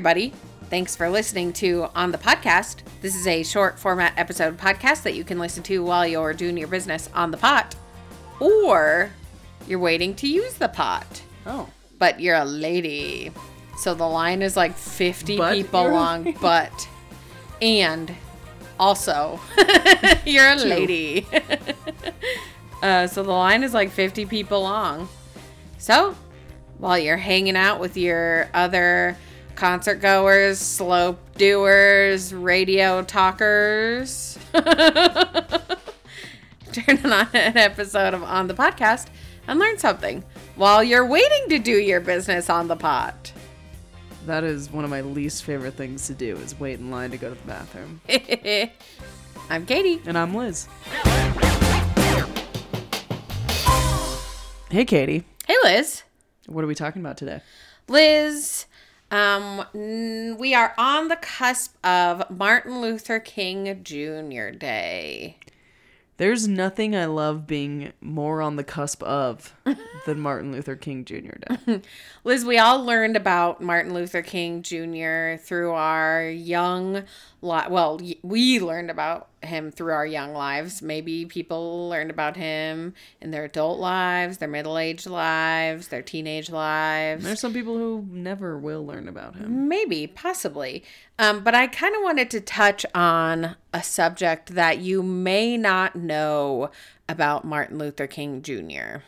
everybody. Thanks for listening to On the Podcast. This is a short format episode podcast that you can listen to while you're doing your business on the pot, or you're waiting to use the pot, Oh. but you're a lady. So the line is like 50 But people long, but, and also, you're a lady. uh, so the line is like 50 people long. So, while you're hanging out with your other concert goers, slope doers, radio talkers, turn on an episode of On the Podcast and learn something while you're waiting to do your business on the pot. That is one of my least favorite things to do is wait in line to go to the bathroom. I'm Katie. And I'm Liz. Hey Katie. Hey, Liz. What are we talking about today? Liz, um, n- we are on the cusp of Martin Luther King Jr. Day. There's nothing I love being more on the cusp of than Martin Luther King Jr. Day. Liz, we all learned about Martin Luther King Jr. through our young, li- well, y- we learned about him through our young lives. Maybe people learned about him in their adult lives, their middle aged lives, their teenage lives. There's some people who never will learn about him. Maybe, possibly. Um, but I kind of wanted to touch on a subject that you may not know about Martin Luther King Jr.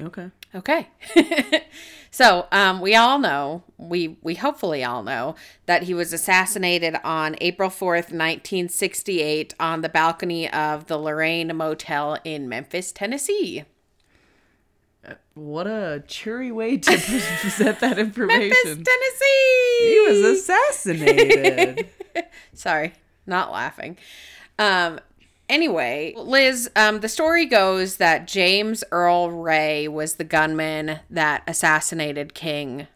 Okay. Okay. so, um, we all know, we we hopefully all know that he was assassinated on April 4th, 1968 on the balcony of the Lorraine Motel in Memphis, Tennessee. What a cheery way to present that information. Memphis, Tennessee. He was assassinated. Sorry, not laughing. Um, anyway, Liz, um, the story goes that James Earl Ray was the gunman that assassinated King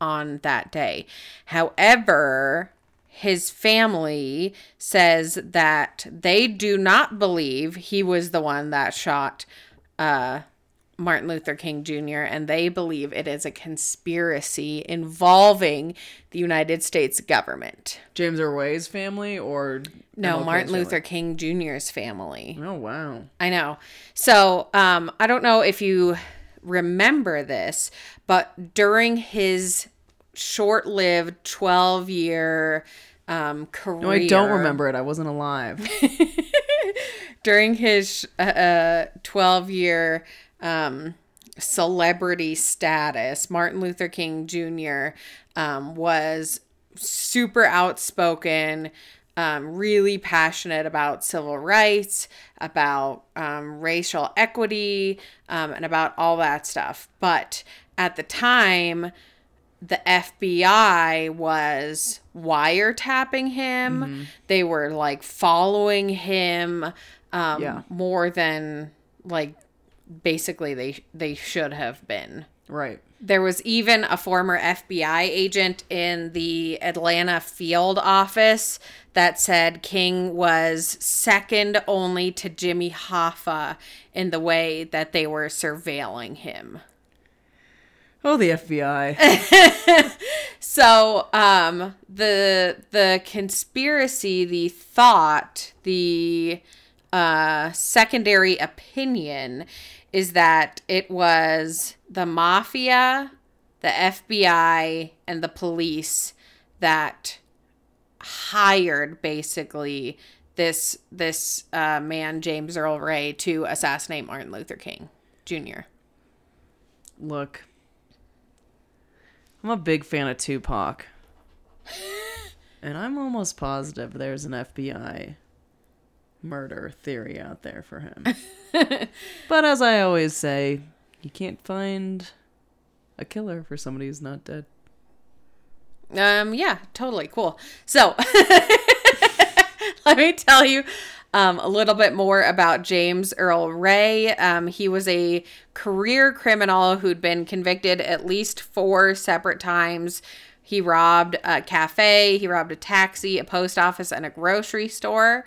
on that day. However, his family says that they do not believe he was the one that shot uh, Martin Luther King Jr., and they believe it is a conspiracy involving the United States government. James Earl Ray's family or No, MLK's Martin family? Luther King Jr.'s family. Oh wow. I know. So, um, I don't know if you remember this, but during his short-lived 12-year um, career, No, I don't remember it. I wasn't alive. during his uh, 12 year um, celebrity status, Martin Luther King Jr. Um, was super outspoken, um, really passionate about civil rights, about um, racial equity, um, and about all that stuff. But at the time, the FBI was wiretapping him. They were like following him um, Yeah. more than like basically they they should have been. right. There was even a former FBI agent in the Atlanta field office that said King was second only to Jimmy Hoffa in the way that they were surveilling him. Oh, the FBI. So, um, the the conspiracy, the thought, the uh, secondary opinion is that it was the mafia, the FBI, and the police that hired basically this this uh, man James Earl Ray to assassinate Martin Luther King Jr. Look, I'm a big fan of Tupac. and I'm almost positive there's an FBI murder theory out there for him. but as I always say, you can't find a killer for somebody who's not dead. Um, yeah, totally cool. So, let me tell you um, a little bit more about James Earl Ray. Um, he was a career criminal who'd been convicted at least four separate times. He robbed a cafe, he robbed a taxi, a post office, and a grocery store.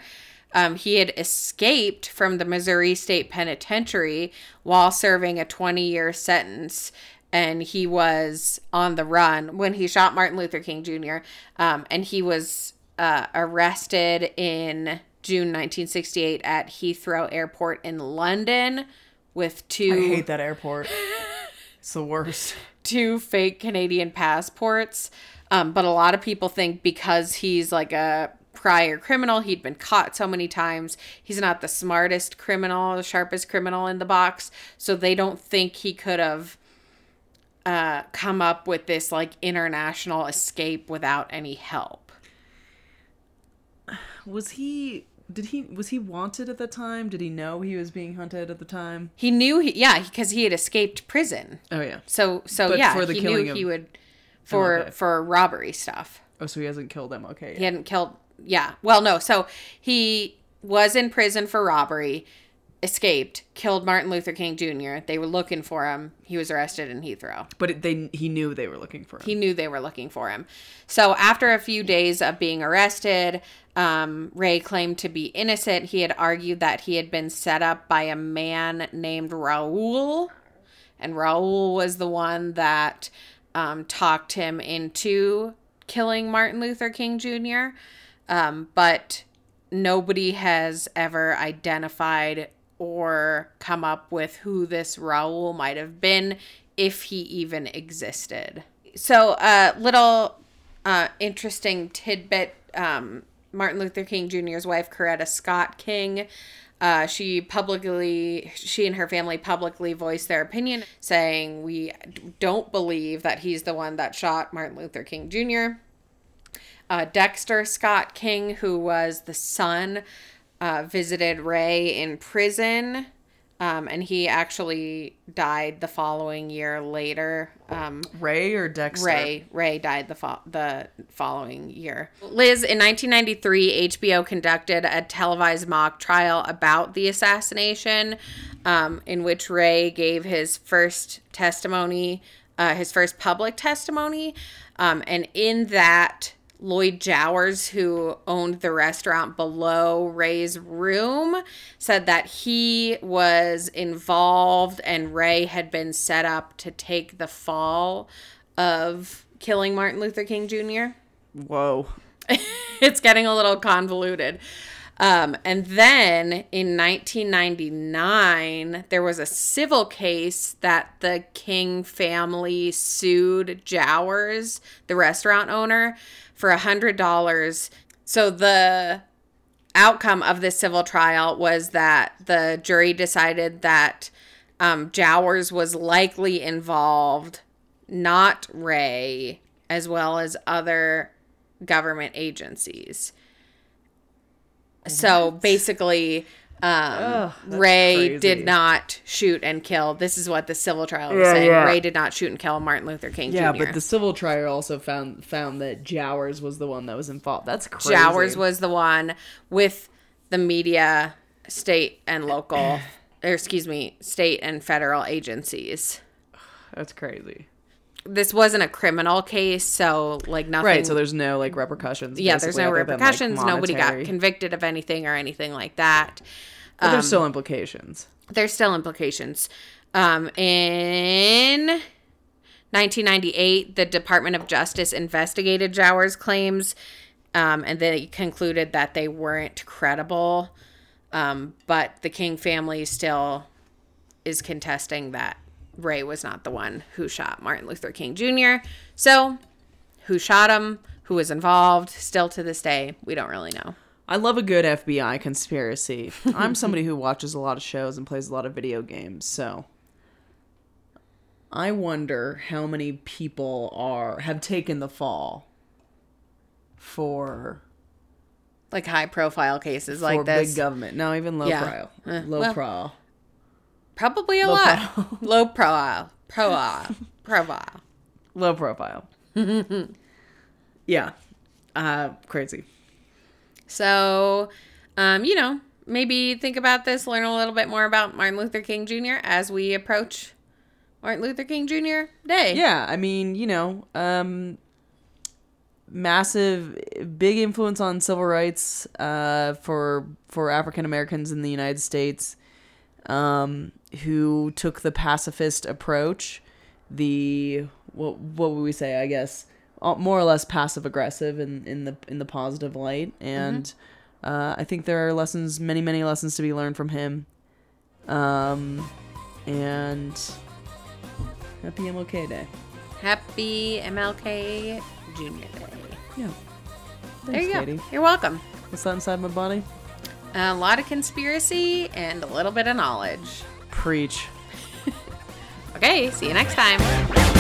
Um, he had escaped from the Missouri State Penitentiary while serving a 20 year sentence. and he was on the run when he shot Martin Luther King Jr. Um, and he was uh, arrested in June 1968 at Heathrow Airport in London with two. I hate that airport. it's the worst. Two fake Canadian passports. Um, but a lot of people think because he's like a prior criminal, he'd been caught so many times, he's not the smartest criminal, the sharpest criminal in the box. So they don't think he could have uh, come up with this like international escape without any help. Was he did he was he wanted at the time? Did he know he was being hunted at the time? He knew he yeah, because he had escaped prison. Oh yeah. So so But yeah, for the he knew he would oh, for okay. for robbery stuff. Oh, so he hasn't killed them. Okay. He hadn't killed yeah. Well, no. So he was in prison for robbery, escaped, killed Martin Luther King Jr. They were looking for him. He was arrested in Heathrow. But it, they he knew they were looking for him. He knew they were looking for him. So after a few days of being arrested, um, Ray claimed to be innocent. He had argued that he had been set up by a man named Raul, and Raul was the one that um, talked him into killing Martin Luther King Jr. Um, but nobody has ever identified or come up with who this Raul might have been, if he even existed. So, a uh, little uh, interesting tidbit um, Martin Luther King Jr.'s wife, Coretta Scott King. Uh, she publicly, she and her family publicly voiced their opinion, saying, We don't believe that he's the one that shot Martin Luther King Jr. Uh, Dexter Scott King, who was the son, uh, visited Ray in prison. Um, and he actually died the following year later. Um, Ray or Dexter? Ray Ray died the fo- the following year. Liz in 1993 HBO conducted a televised mock trial about the assassination um, in which Ray gave his first testimony uh, his first public testimony um, and in that Lloyd Jowers, who owned the restaurant below Ray's room, said that he was involved and Ray had been set up to take the fall of killing Martin Luther King Jr. Whoa. it's getting a little convoluted. Um, and then in 1999, there was a civil case that the King family sued Jowers, the restaurant owner, for a hundred dollars. So the outcome of this civil trial was that the jury decided that um, Jowers was likely involved, not Ray, as well as other government agencies. So basically, um, Ugh, Ray crazy. did not shoot and kill. This is what the civil trial was Yeah, saying. yeah. Ray did not shoot and kill Martin Luther King Yeah, Jr. but the civil trial also found found that Jowers was the one that was involved. That's crazy. Jowers was the one with the media, state and local, or excuse me, state and federal agencies. That's crazy. This wasn't a criminal case, so like nothing. Right. So there's no like repercussions. yeah, there's no other than, like, repercussions. Nobody got convicted of anything or anything like that. But Um, there's still implications. there's still implications. Um, in 1998, the Department of Justice investigated Jowers' claims, um, and they concluded that they weren't credible. Um, but the King family still is contesting that Ray was not the one who shot Martin Luther King Jr. So, who shot him? Who was involved? Still to this day, we don't really know. I love a good FBI conspiracy. I'm somebody who watches a lot of shows and plays a lot of video games, so I wonder how many people are have taken the fall for Like high profile cases like this. big government. No, even low Yeah. profile. Eh, low well. profile. Probably a Low lot. profile. Low profile. Profile. profile. Low profile. yeah. Uh crazy. So, um, you know, maybe think about this, learn a little bit more about Martin Luther King Jr. as we approach Martin Luther King Jr. Day. Yeah, I mean, you know, um massive big influence on civil rights uh for for African Americans in the United States um who took the pacifist approach the what what would we say? I guess uh, more or less passive aggressive in in the in the positive light, and uh, I think there are lessons, many many lessons to be learned from him. Um, and happy MLK Day. Happy MLK Junior Day. Yeah. There Thanks, you go. You're welcome. What's that inside my body? A lot of conspiracy and a little bit of knowledge. Preach. Okay, see you next time.